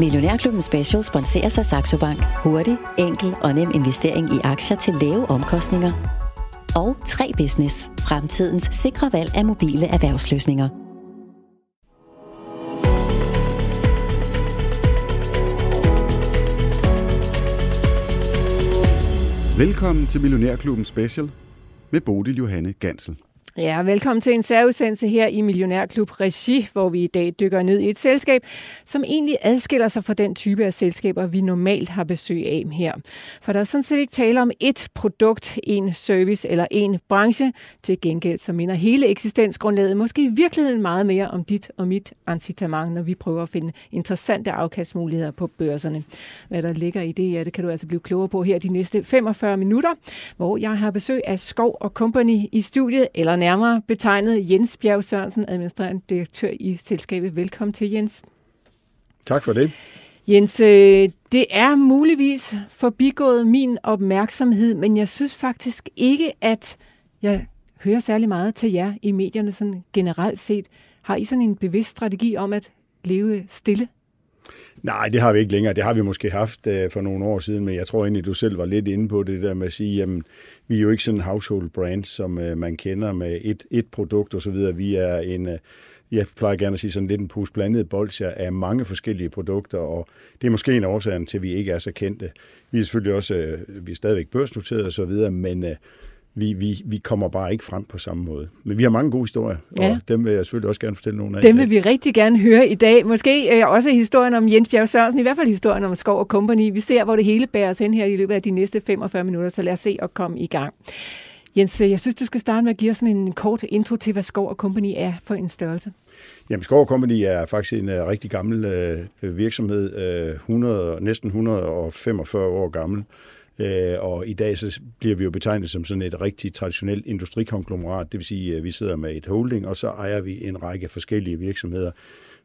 Millionærklubben Special sponserer sig Saxo Bank. Hurtig, enkel og nem investering i aktier til lave omkostninger. Og 3 Business. Fremtidens sikre valg af mobile erhvervsløsninger. Velkommen til Millionærklubben Special med Bodil Johanne Gansel. Ja, velkommen til en særudsendelse her i Millionærklub Regi, hvor vi i dag dykker ned i et selskab, som egentlig adskiller sig fra den type af selskaber, vi normalt har besøg af her. For der er sådan set ikke tale om et produkt, en service eller en branche. Til gengæld så minder hele eksistensgrundlaget måske i virkeligheden meget mere om dit og mit incitament, når vi prøver at finde interessante afkastmuligheder på børserne. Hvad der ligger i det, ja, det kan du altså blive klogere på her de næste 45 minutter, hvor jeg har besøg af Skov og Company i studiet, eller nærmere betegnet Jens Bjerg Sørensen, administrerende direktør i selskabet. Velkommen til, Jens. Tak for det. Jens, øh, det er muligvis forbigået min opmærksomhed, men jeg synes faktisk ikke, at jeg hører særlig meget til jer i medierne sådan generelt set. Har I sådan en bevidst strategi om at leve stille? Nej, det har vi ikke længere. Det har vi måske haft øh, for nogle år siden, men jeg tror egentlig, du selv var lidt inde på det der med at sige, jamen, vi er jo ikke sådan en household brand, som øh, man kender med et, et produkt osv. Vi er en, Øh, jeg plejer gerne at sige sådan lidt en pus blandet bolsjer af mange forskellige produkter, og det er måske en af årsagen til, at vi ikke er så kendte. Vi er selvfølgelig også, øh, vi er stadigvæk børsnoteret og så videre, men øh, vi, vi, vi kommer bare ikke frem på samme måde. Men vi har mange gode historier, ja. og dem vil jeg selvfølgelig også gerne fortælle nogle af. Dem vil vi rigtig gerne høre i dag. Måske øh, også historien om Jens Bjerg Sørensen, i hvert fald historien om Skov og Company. Vi ser, hvor det hele bærer os hen her i løbet af de næste 45 minutter, så lad os se at komme i gang. Jens, øh, jeg synes, du skal starte med at give os sådan en kort intro til, hvad Skov og Company er for en størrelse. Jamen, Skov Company er faktisk en uh, rigtig gammel uh, virksomhed, uh, 100, næsten 145 år gammel. Øh, og i dag så bliver vi jo betegnet som sådan et rigtig traditionelt industrikonglomerat, det vil sige, at vi sidder med et holding, og så ejer vi en række forskellige virksomheder.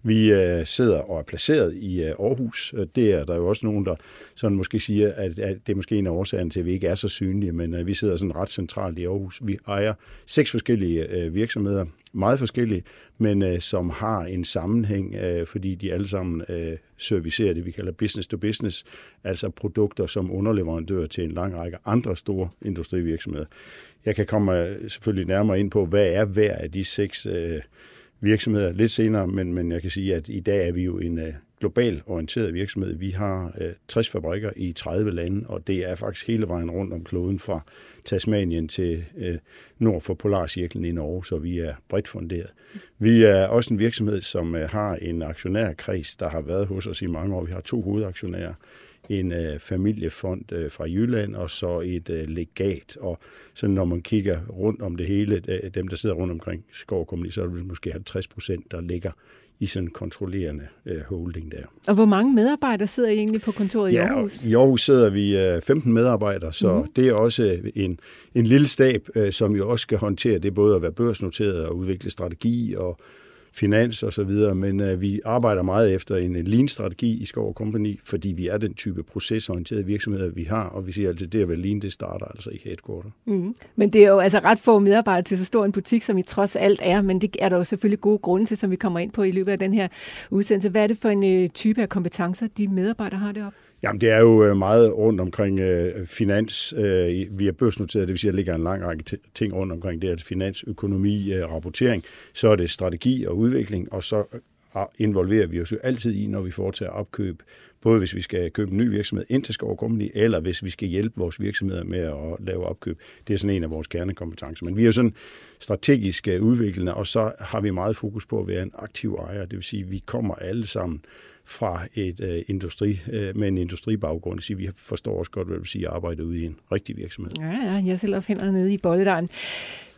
Vi øh, sidder og er placeret i øh, Aarhus. Det er der jo også nogen, der sådan måske siger, at, at det er måske en af årsagerne til, at vi ikke er så synlige, men øh, vi sidder sådan ret centralt i Aarhus. Vi ejer seks forskellige øh, virksomheder, meget forskellige, men øh, som har en sammenhæng, øh, fordi de alle sammen øh, servicerer det, vi kalder business to business, altså produkter som underleverandør til en lang række andre store industrivirksomheder. Jeg kan komme øh, selvfølgelig nærmere ind på, hvad er hver af de seks øh, virksomheder lidt senere, men, men jeg kan sige, at i dag er vi jo en uh, global orienteret virksomhed. Vi har øh, 60 fabrikker i 30 lande, og det er faktisk hele vejen rundt om kloden fra Tasmanien til øh, nord for Polarcirklen i Norge, så vi er bredt funderet. Vi er også en virksomhed, som øh, har en aktionærkreds, der har været hos os i mange år. Vi har to hovedaktionærer en øh, familiefond øh, fra Jylland, og så et øh, legat. Og så når man kigger rundt om det hele, øh, dem der sidder rundt omkring Skov Kommune, så er det måske 50 procent, der ligger i sådan en kontrollerende øh, holding der. Og hvor mange medarbejdere sidder I egentlig på kontoret i Aarhus? Ja, i Aarhus sidder vi øh, 15 medarbejdere, så mm. det er også en, en lille stab, øh, som jo også skal håndtere det, både at være børsnoteret og udvikle strategi og finans og så videre, men øh, vi arbejder meget efter en lean-strategi i Skov Company, fordi vi er den type procesorienterede virksomheder, vi har, og vi siger altid, at det at være lean, det starter altså i headquarter. Mm. Men det er jo altså ret få medarbejdere til så stor en butik, som I trods alt er, men det er der jo selvfølgelig gode grunde til, som vi kommer ind på i løbet af den her udsendelse. Hvad er det for en øh, type af kompetencer, de medarbejdere har deroppe? Jamen, det er jo øh, meget rundt omkring øh, finans. Øh, vi er børsnoteret, det vil sige, at der ligger en lang række ting rundt omkring det, at finans, økonomi, øh, rapportering. Så er det strategi og udvikling, og så øh, involverer vi os jo altid i, når vi foretager opkøb, både hvis vi skal købe en ny virksomhed ind til Skov Company, eller hvis vi skal hjælpe vores virksomheder med at lave opkøb. Det er sådan en af vores kernekompetencer. Men vi er jo sådan strategisk øh, udviklende, og så har vi meget fokus på at være en aktiv ejer. Det vil sige, at vi kommer alle sammen fra et uh, industri, uh, med en industribaggrund. Så vi forstår også godt, hvad det vil sige at arbejde ude i en rigtig virksomhed. Ja, ja, jeg selv hænderne nede i bolledejen.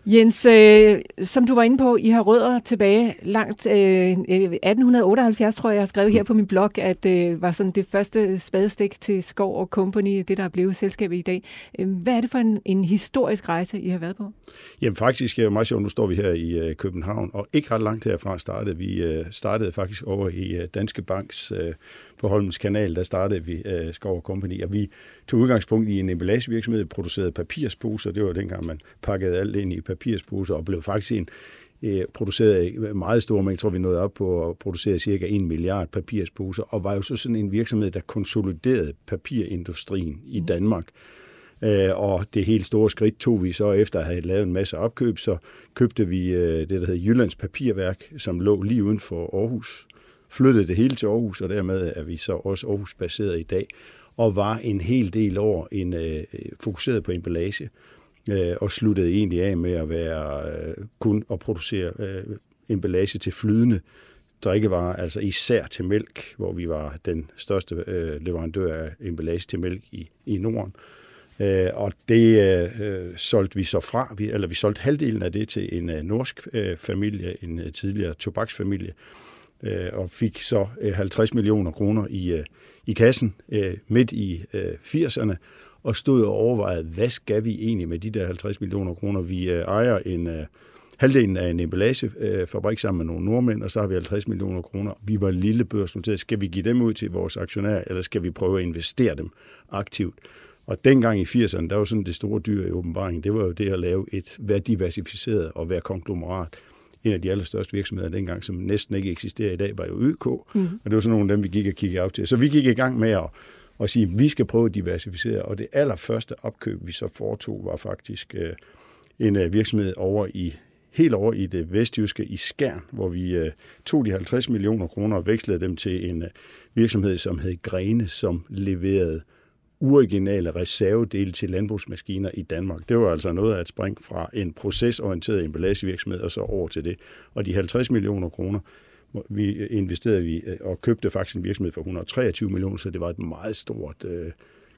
Jens, øh, som du var inde på, I har rødder tilbage langt øh, 1878, tror jeg, jeg har skrevet her på min blog, at det øh, var sådan det første spadestik til Skov og Company, det der er blevet selskabet i dag. Øh, hvad er det for en, en historisk rejse, I har været på? Jamen faktisk er det meget sjovt, nu står vi her i øh, København, og ikke ret langt herfra startede vi. Øh, startede faktisk over i øh, Danske Banks øh, på Holmens Kanal, der startede vi øh, Skov Company, og vi tog udgangspunkt i en emballagevirksomhed, producerede papirsposer, det var dengang man pakkede alt ind i papirsposer, og blev faktisk en, øh, producerede meget store mængder, tror vi nåede op på at producere cirka 1 milliard papirsposer, og var jo så sådan en virksomhed, der konsoliderede papirindustrien i Danmark. Øh, og det helt store skridt tog vi så efter at have lavet en masse opkøb, så købte vi det, der hedder Jyllands Papirværk, som lå lige uden for Aarhus. Flyttede det hele til Aarhus, og dermed er vi så også Aarhus-baseret i dag, og var en hel del år en, øh, fokuseret på emballage, øh, og sluttede egentlig af med at være øh, kun at producere øh, emballage til flydende drikkevarer, altså især til mælk, hvor vi var den største øh, leverandør af emballage til mælk i, i Norden. Øh, og det øh, solgte vi så fra, vi, eller vi solgte halvdelen af det til en øh, norsk øh, familie, en øh, tidligere tobaksfamilie, øh, Øh, og fik så øh, 50 millioner kroner i, øh, i kassen øh, midt i øh, 80'erne, og stod og overvejede, hvad skal vi egentlig med de der 50 millioner kroner? Vi øh, ejer en... Øh, halvdelen af en emballagefabrik sammen med nogle nordmænd, og så har vi 50 millioner kroner. Vi var lille børsnoteret. Skal vi give dem ud til vores aktionærer, eller skal vi prøve at investere dem aktivt? Og dengang i 80'erne, der var sådan det store dyr i åbenbaringen, det var jo det at lave et være diversificeret og være konglomerat. En af de allerstørste virksomheder dengang, som næsten ikke eksisterer i dag, var jo ØK, mm. og det var sådan nogle af dem, vi gik og kiggede af til. Så vi gik i gang med at, at sige, at vi skal prøve at diversificere, og det allerførste opkøb, vi så foretog, var faktisk øh, en øh, virksomhed over i helt over i det vestjyske i Skærn, hvor vi øh, tog de 50 millioner kroner og vekslede dem til en øh, virksomhed, som hed Grene, som leverede øh, uoriginale reservedele til landbrugsmaskiner i Danmark. Det var altså noget af et spring fra en procesorienteret emballagevirksomhed og så over til det. Og de 50 millioner kroner, vi investerede vi øh, og købte faktisk en virksomhed for 123 millioner, så det var et meget stort øh,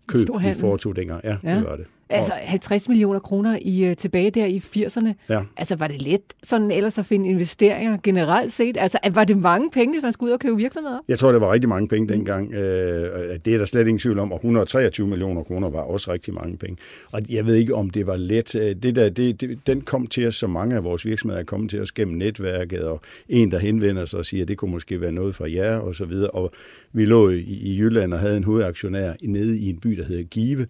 køb, vi foretog dengang. Ja, ja, det var det. Altså 50 millioner kroner i øh, tilbage der i 80'erne. Ja. Altså var det let sådan ellers at finde investeringer generelt set? Altså var det mange penge, hvis man skulle ud og købe virksomheder? Jeg tror, det var rigtig mange penge dengang. Øh, det er der slet ingen tvivl om. Og 123 millioner kroner var også rigtig mange penge. Og jeg ved ikke, om det var let. Øh, det der, det, det, den kom til os, så mange af vores virksomheder er kommet til os gennem netværket, og en, der henvender sig og siger, at det kunne måske være noget for jer, og så videre. Og vi lå i, i Jylland og havde en hovedaktionær nede i en by, der hedder Give,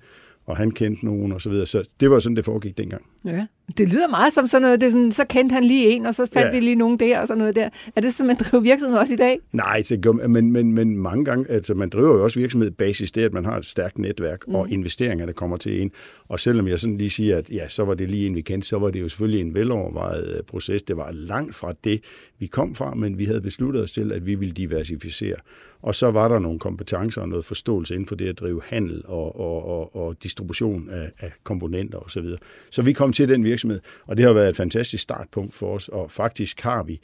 og han kendte nogen og så videre. Så det var sådan, det foregik dengang. Ja, det lyder meget som sådan noget, det sådan, så kendte han lige en, og så fandt ja. vi lige nogen der og sådan noget der. Er det sådan, man driver virksomhed også i dag? Nej, det, men, men, men mange gange, altså man driver jo også virksomhed basis det, at man har et stærkt netværk mm. og investeringer, der kommer til en. Og selvom jeg sådan lige siger, at ja, så var det lige en, vi kendte, så var det jo selvfølgelig en velovervejet øh, proces. Det var langt fra det, vi kom fra, men vi havde besluttet os til, at vi ville diversificere. Og så var der nogle kompetencer og noget forståelse inden for det at drive handel og, og, og, og distribution af, af komponenter osv. Så, videre. så vi kom til den virksomhed, og det har været et fantastisk startpunkt for os, og faktisk har vi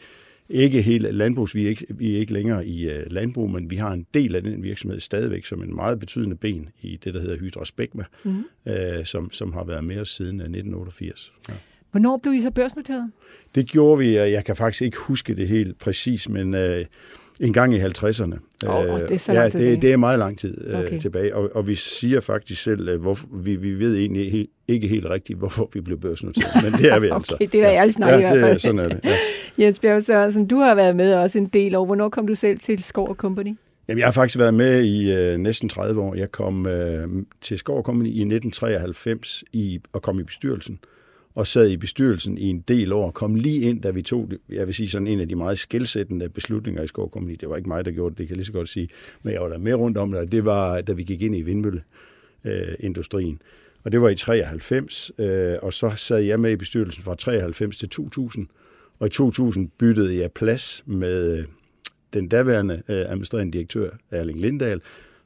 ikke hele landbrugs, vi er ikke, vi er ikke længere i uh, landbrug, men vi har en del af den virksomhed stadigvæk som en meget betydende ben i det, der hedder Hydra Specma, mm. uh, som, som har været med os siden 1988. Ja. Hvornår blev I så børsnoteret? Det gjorde vi, jeg kan faktisk ikke huske det helt præcis, men uh, en gang i 50'erne. Oh, det er så ja, det, det er meget lang tid øh, okay. tilbage, og, og vi siger faktisk selv, at hvorfor, vi, vi ved egentlig he, ikke helt rigtigt, hvorfor vi blev børsnoteret, men det er vi altså. okay, det er da ærligt snak ja, i hvert fald. Det, sådan er det. Ja. Jens Bjerg Sørensen, du har været med også en del år. Hvornår kom du selv til Skov Company? Jamen, jeg har faktisk været med i øh, næsten 30 år. Jeg kom øh, til Skov Company i 1993 i, og kom i bestyrelsen og sad i bestyrelsen i en del år, kom lige ind, da vi tog, jeg vil sige, sådan en af de meget skældsættende beslutninger i Skovkompagni. Det var ikke mig, der gjorde det, det kan jeg lige så godt sige, men jeg var der med rundt om det, det var, da vi gik ind i vindmølleindustrien. Og det var i 93, øh, og så sad jeg med i bestyrelsen fra 93 til 2000, og i 2000 byttede jeg plads med den daværende øh, administrerende direktør, Erling Lindahl,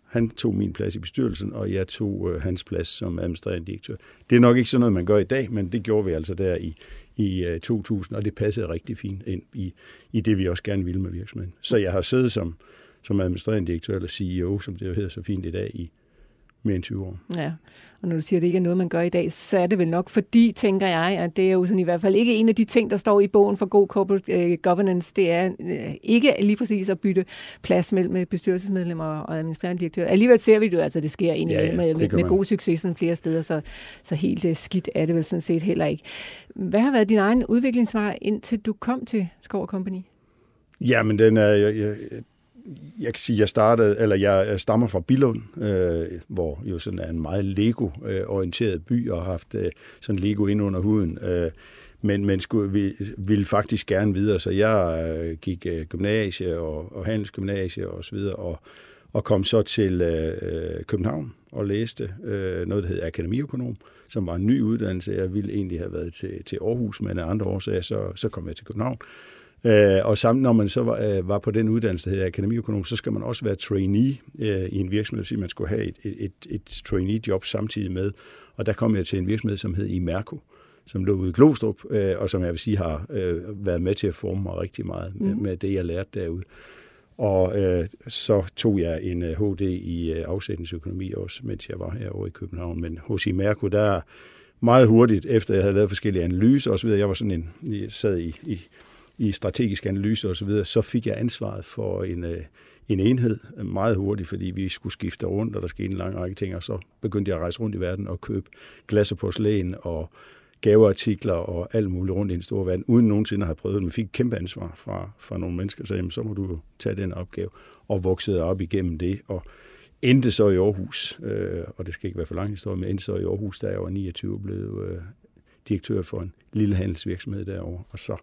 han tog min plads i bestyrelsen, og jeg tog øh, hans plads som administrerende direktør. Det er nok ikke sådan noget, man gør i dag, men det gjorde vi altså der i, i øh, 2000, og det passede rigtig fint ind i, i det, vi også gerne ville med virksomheden. Så jeg har siddet som, som administrerende direktør, eller CEO, som det jo hedder så fint i dag, i mere end 20 år. Ja, og når du siger, at det ikke er noget, man gør i dag, så er det vel nok fordi, tænker jeg, at det er jo sådan i hvert fald ikke en af de ting, der står i bogen for god corporate uh, governance. Det er uh, ikke lige præcis at bytte plads mellem bestyrelsesmedlemmer og administrerende direktør. Alligevel ser vi det jo, altså det sker egentlig ja, ja, med, med, med god succes sådan flere steder, så, så helt skidt er det vel sådan set heller ikke. Hvad har været din egen udviklingsvej, indtil du kom til Skov Company? Ja, men den er, jeg, jeg, jeg kan sige, jeg startede, eller jeg stammer fra Billund, øh, hvor jo sådan er en meget Lego-orienteret øh, by, og har haft øh, sådan Lego ind under huden. Øh, men, men skulle, vi, ville faktisk gerne videre, så jeg øh, gik øh, gymnasie og, og handelsgymnasie og så videre, og, og kom så til øh, øh København og læste øh, noget, der hed akademiøkonom, som var en ny uddannelse. Jeg ville egentlig have været til, til Aarhus, men af andre årsager, så, så kom jeg til København. Øh, og sammen, når man så var, øh, var på den uddannelse, der hedder akademiøkonom, så skal man også være trainee øh, i en virksomhed, så man skulle have et, et, et, trainee-job samtidig med. Og der kom jeg til en virksomhed, som hed Imerco, som lå ude i Glostrup, øh, og som jeg vil sige har øh, været med til at forme mig rigtig meget med, mm. med det, jeg lærte derude. Og øh, så tog jeg en HD i afsætningsøkonomi også, mens jeg var herovre i København. Men hos Imerco, der meget hurtigt, efter jeg havde lavet forskellige analyser osv., jeg var sådan en, jeg sad i, i, i strategisk analyse osv., så, så fik jeg ansvaret for en, øh, en enhed meget hurtigt, fordi vi skulle skifte rundt, og der skete en lang række ting, og så begyndte jeg at rejse rundt i verden og købe glas og porcelæn og gaveartikler og alt muligt rundt i en stor verden, uden nogensinde at have prøvet det. Man fik et kæmpe ansvar fra, fra nogle mennesker, så jamen, så må du tage den opgave, og voksede op igennem det, og endte så i Aarhus, øh, og det skal ikke være for lang historie, men endte så i Aarhus, da jeg var 29, blev øh, direktør for en lille handelsvirksomhed derovre, og så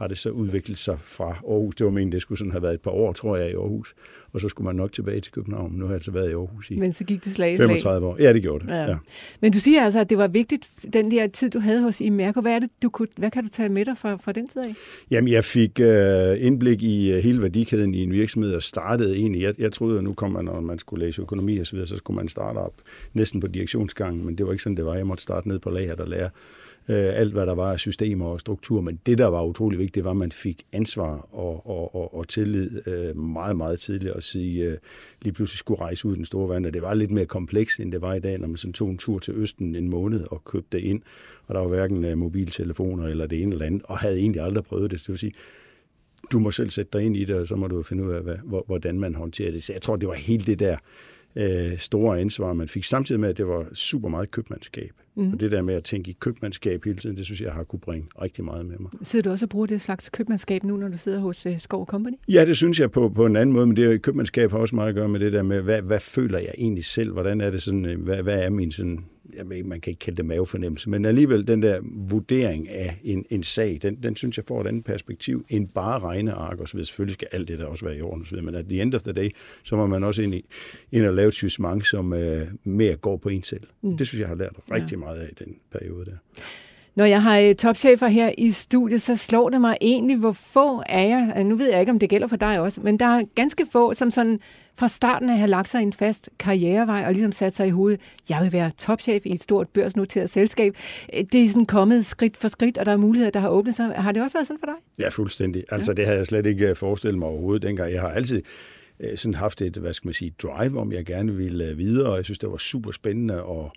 har det så udviklet sig fra Aarhus. Det var meningen, det skulle sådan have været et par år, tror jeg, i Aarhus. Og så skulle man nok tilbage til København. Nu har jeg altså været i Aarhus i Men så gik det slag i 35 år. Ja, det gjorde det. Ja. Ja. Men du siger altså, at det var vigtigt, den der tid, du havde hos Imerco. Hvad, er det, du kunne, hvad kan du tage med dig fra, fra den tid af? Jamen, jeg fik øh, indblik i øh, hele værdikæden i en virksomhed og startede egentlig. Jeg, jeg troede, at nu kom man, når man skulle læse økonomi og så videre, så skulle man starte op næsten på direktionsgangen, men det var ikke sådan, det var. Jeg måtte starte ned på lager og lære Øh, alt, hvad der var af systemer og struktur. Men det, der var utrolig vigtigt, det var, at man fik ansvar og, og, og, og tillid øh, meget, meget tidligt at sige, øh, lige pludselig skulle rejse ud i den store verden. Det var lidt mere komplekst, end det var i dag, når man sådan tog en tur til Østen en måned og købte det ind, og der var hverken øh, mobiltelefoner eller det ene eller andet, og havde egentlig aldrig prøvet det. Det vil sige, du må selv sætte dig ind i det, og så må du finde ud af, hvad, hvordan man håndterer det. Så jeg tror, det var helt det der øh, store ansvar, man fik, samtidig med, at det var super meget købmandskab. Mm. Og det der med at tænke i købmandskab hele tiden, det synes jeg, har kunne bringe rigtig meget med mig. Sidder du også og bruger det slags købmandskab nu, når du sidder hos uh, Skov Company? Ja, det synes jeg på, på en anden måde, men det købmandskab har også meget at gøre med det der med, hvad, hvad føler jeg egentlig selv? Hvordan er det sådan, øh, hvad, hvad er min sådan jamen, man kan ikke kalde det mavefornemmelse, men alligevel den der vurdering af en, en sag, den, den synes jeg får et andet perspektiv end bare regneark og så videre. Selvfølgelig skal alt det der også være i orden og så videre, men at the end of the day, så må man også ind, i, ind og lave et system, som uh, mere går på en selv. Mm. Det synes jeg har lært rigtig ja. meget af i den periode der. Når jeg har øh, topchefer her i studiet, så slår det mig egentlig, hvor få er jeg, øh, nu ved jeg ikke, om det gælder for dig også, men der er ganske få, som sådan fra starten af har lagt sig en fast karrierevej og ligesom sat sig i hovedet, jeg vil være topchef i et stort børsnoteret selskab. Øh, det er sådan kommet skridt for skridt, og der er muligheder, der har åbnet sig. Har det også været sådan for dig? Ja, fuldstændig. Altså, ja. det havde jeg slet ikke forestillet mig overhovedet dengang. Jeg har altid sådan haft et, hvad skal man sige, drive, om jeg gerne ville videre, og jeg synes, det var super spændende og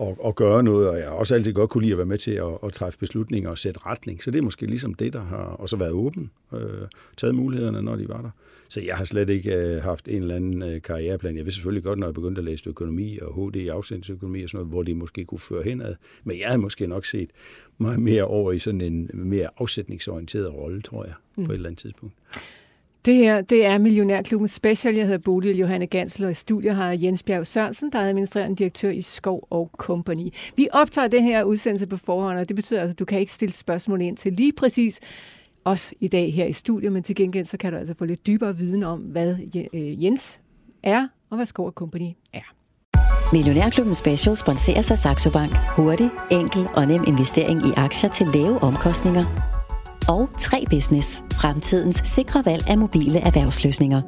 at, at gøre noget, og jeg har også altid godt kunne lide at være med til at, at træffe beslutninger og sætte retning. Så det er måske ligesom det, der har også været åben, øh, taget mulighederne, når de var der. Så jeg har slet ikke øh, haft en eller anden øh, karriereplan. Jeg vidste selvfølgelig godt, når jeg begyndte at læse økonomi og HD i afsendingsøkonomi og sådan noget, hvor det måske kunne føre henad. Men jeg havde måske nok set meget mere over i sådan en mere afsætningsorienteret rolle, tror jeg, mm. på et eller andet tidspunkt. Det her, det er Millionærklubben Special. Jeg hedder Bodil Johanne Gansler, og i studiet har Jens Bjerg Sørensen, der er administrerende direktør i Skov og Company. Vi optager den her udsendelse på forhånd, og det betyder altså, at du kan ikke stille spørgsmål ind til lige præcis os i dag her i studiet, men til gengæld så kan du altså få lidt dybere viden om, hvad øh, Jens er, og hvad Skov og Company er. Millionærklubben Special sponserer sig Saxo Bank. Hurtig, enkel og nem investering i aktier til lave omkostninger og 3 Business. Fremtidens sikre valg af mobile erhvervsløsninger.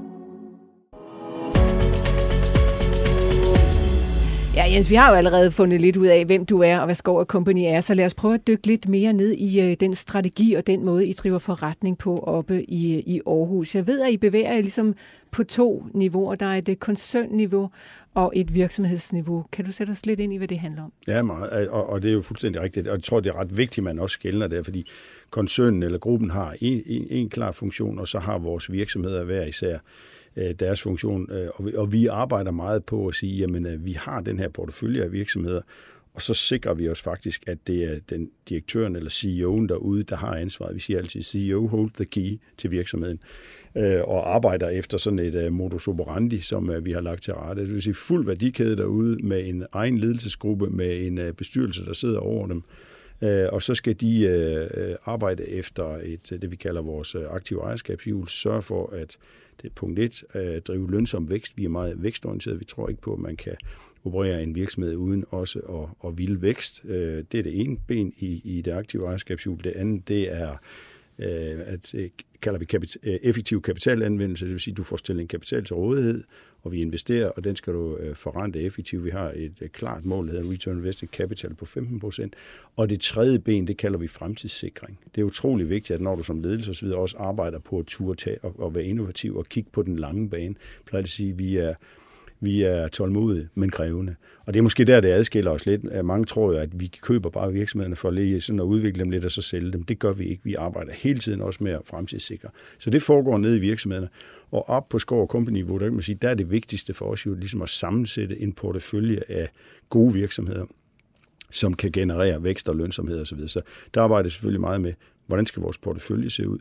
Ja, Jens, vi har jo allerede fundet lidt ud af, hvem du er og hvad Skov og Company er, så lad os prøve at dykke lidt mere ned i øh, den strategi og den måde, I driver forretning på oppe i, øh, i Aarhus. Jeg ved, at I bevæger jer ligesom på to niveauer. Der er et øh, koncernniveau og et virksomhedsniveau. Kan du sætte os lidt ind i, hvad det handler om? Ja, meget, og, og det er jo fuldstændig rigtigt. Og jeg tror, det er ret vigtigt, at man også skældner der, fordi koncernen eller gruppen har en, en, en klar funktion, og så har vores virksomheder hver især øh, deres funktion. Øh, og, vi, og vi arbejder meget på at sige, jamen øh, vi har den her portefølje af virksomheder, og så sikrer vi os faktisk, at det er den direktøren eller CEO'en derude, der har ansvaret. Vi siger altid, CEO hold the key til virksomheden, øh, og arbejder efter sådan et øh, modus operandi, som øh, vi har lagt til rette. Det vil sige fuld værdikæde derude med en egen ledelsesgruppe, med en bestyrelse, der sidder over dem, Øh, og så skal de øh, arbejde efter et, det, vi kalder vores aktive ejerskabshjul, sørge for, at det er punkt et, at drive lønsom vækst. Vi er meget vækstorienterede. Vi tror ikke på, at man kan operere en virksomhed uden også at, at ville vækst. Øh, det er det ene ben i, i det aktive ejerskabshjul. Det andet, det er øh, at øh, kalder vi kapit- effektiv kapitalanvendelse, det vil sige, at du får stillet en kapital til rådighed, og vi investerer, og den skal du forrente effektivt. Vi har et klart mål, der hedder Return Invested Capital på 15 procent. Og det tredje ben, det kalder vi fremtidssikring. Det er utrolig vigtigt, at når du som ledelse osv. også arbejder på at turde tage og, og være innovativ og kigge på den lange bane, plejer at sige, at vi er vi er tålmodige, men krævende. Og det er måske der, det adskiller os lidt. Mange tror jo, at vi køber bare virksomhederne for at lige sådan at udvikle dem lidt og så sælge dem. Det gør vi ikke. Vi arbejder hele tiden også med at fremtidssikre. Så det foregår ned i virksomhederne. Og op på Skov Company-niveau, der kan man sige, der er det vigtigste for os jo ligesom at sammensætte en portefølje af gode virksomheder, som kan generere vækst og lønsomhed osv. Så der arbejder selvfølgelig meget med, hvordan skal vores portefølje se ud?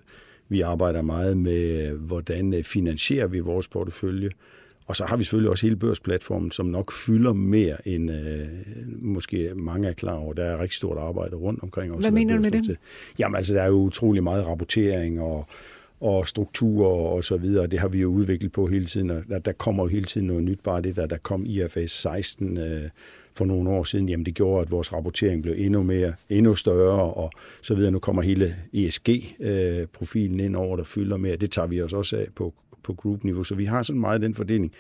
Vi arbejder meget med, hvordan øh, finansierer vi vores portefølje? Og så har vi selvfølgelig også hele børsplatformen, som nok fylder mere end øh, måske mange er klar over. Der er rigtig stort arbejde rundt omkring. Også Hvad mener du med det? Jamen altså, der er jo utrolig meget rapportering og, og strukturer og så videre. Det har vi jo udviklet på hele tiden, og der, der kommer jo hele tiden noget nyt. Bare det, der, der kom IFS 16 øh, for nogle år siden, jamen det gjorde, at vores rapportering blev endnu mere, endnu større, og så videre. Nu kommer hele ESG-profilen øh, ind over, der fylder mere. Det tager vi os også af på på group-niveau. Så vi har sådan meget den fordeling.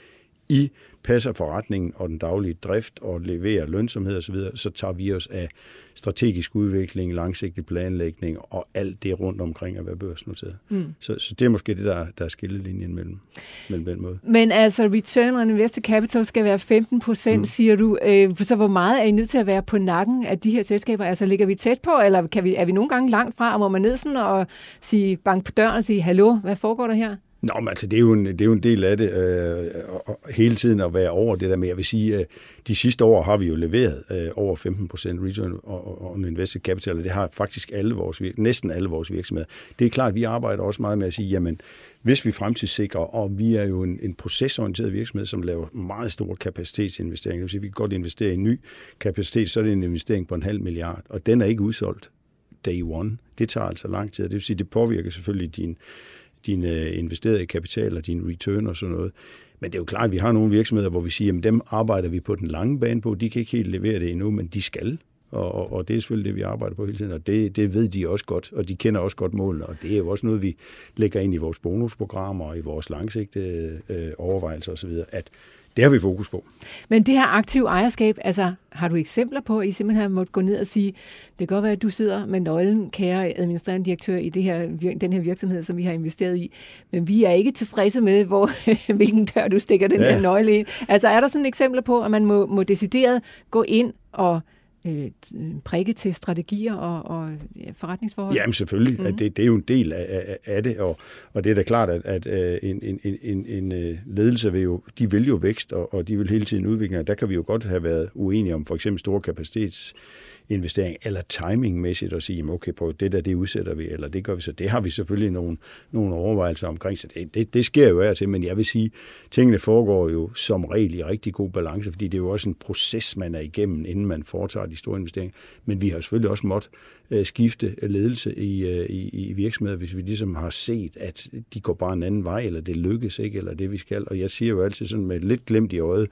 I passer forretningen og den daglige drift og leverer lønsomhed osv., så, så tager vi os af strategisk udvikling, langsigtig planlægning og alt det rundt omkring at være børsnoteret. Mm. Så, så det er måske det, der, der er skillelinjen mellem, mellem den måde. Men altså, return on invested capital skal være 15 procent, mm. siger du. Øh, så hvor meget er I nødt til at være på nakken af de her selskaber? Altså, ligger vi tæt på, eller kan vi, er vi nogle gange langt fra, og må man ned sådan og sige, bank på døren og sige, hallo, hvad foregår der her? Nå, men altså, det er jo en, det er jo en del af det, øh, og hele tiden at være over det der med, jeg vil sige, øh, de sidste år har vi jo leveret øh, over 15 procent return on invested capital, og det har faktisk alle vores, næsten alle vores virksomheder. Det er klart, at vi arbejder også meget med at sige, jamen, hvis vi fremtidssikrer, og vi er jo en, en procesorienteret virksomhed, som laver meget store kapacitetsinvesteringer, det vil sige, at vi kan godt investere i en ny kapacitet, så er det en investering på en halv milliard, og den er ikke udsolgt day one. Det tager altså lang tid, det vil sige, det påvirker selvfølgelig din din øh, investerede kapital og din return og sådan noget. Men det er jo klart, at vi har nogle virksomheder, hvor vi siger, at dem arbejder vi på den lange bane på. De kan ikke helt levere det endnu, men de skal. Og, og, og det er selvfølgelig det, vi arbejder på hele tiden, og det, det ved de også godt, og de kender også godt målene, og det er jo også noget, vi lægger ind i vores bonusprogrammer og i vores langsigtede øh, overvejelser osv., at det har vi fokus på. Men det her aktive ejerskab, altså har du eksempler på, at I simpelthen har måttet gå ned og sige, det kan godt være, at du sidder med nøglen, kære administrerende direktør, i det her, den her virksomhed, som vi har investeret i, men vi er ikke tilfredse med, hvor, hvilken dør du stikker den ja. her nøgle i. Altså er der sådan eksempler på, at man må, må decideret gå ind og øh, prikke til strategier og, og ja, forretningsforhold? Jamen selvfølgelig, mm. at det, det er jo en del af, af, af det, og, og det er da klart, at, at øh, en, en, en, en øh, ledelse vil jo, de vil jo vækst, og, og de vil hele tiden udvikle, der kan vi jo godt have været uenige om for eksempel store kapacitets investering, eller timingmæssigt at sige, okay, på det der, det udsætter vi, eller det gør vi så. Det har vi selvfølgelig nogle, nogle overvejelser omkring, så det, det, det sker jo af til, men jeg vil sige, tingene foregår jo som regel i rigtig god balance, fordi det er jo også en proces, man er igennem, inden man foretager de store investeringer. Men vi har selvfølgelig også måttet øh, skifte ledelse i, øh, i, i virksomheder, hvis vi ligesom har set, at de går bare en anden vej, eller det lykkes ikke, eller det vi skal. Og jeg siger jo altid sådan med lidt glemt i øjet,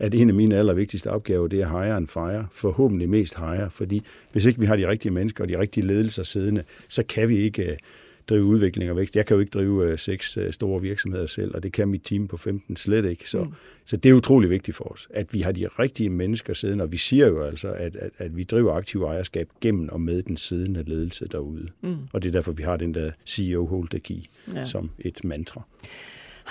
at en af mine allervigtigste opgaver, det er hire and fire. Forhåbentlig mest hire, fordi hvis ikke vi har de rigtige mennesker og de rigtige ledelser siddende, så kan vi ikke øh, drive udvikling og vækst. Jeg kan jo ikke drive øh, seks øh, store virksomheder selv, og det kan mit team på 15 slet ikke. Så, mm. så det er utrolig vigtigt for os, at vi har de rigtige mennesker siddende, og vi siger jo altså, at, at, at vi driver aktiv ejerskab gennem og med den siddende ledelse derude. Mm. Og det er derfor, vi har den der CEO Hold the Key ja. som et mantra.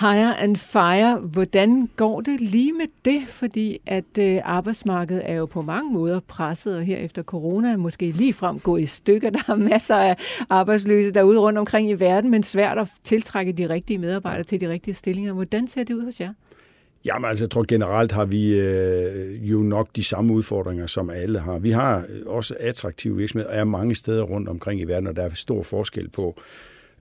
Hire and fire. Hvordan går det lige med det? Fordi at øh, arbejdsmarkedet er jo på mange måder presset, og her efter corona måske ligefrem gå i stykker. Der er masser af arbejdsløse derude rundt omkring i verden, men svært at tiltrække de rigtige medarbejdere til de rigtige stillinger. Hvordan ser det ud hos jer? Jamen altså, jeg tror generelt har vi øh, jo nok de samme udfordringer, som alle har. Vi har øh, også attraktive virksomheder, og er mange steder rundt omkring i verden, og der er stor forskel på,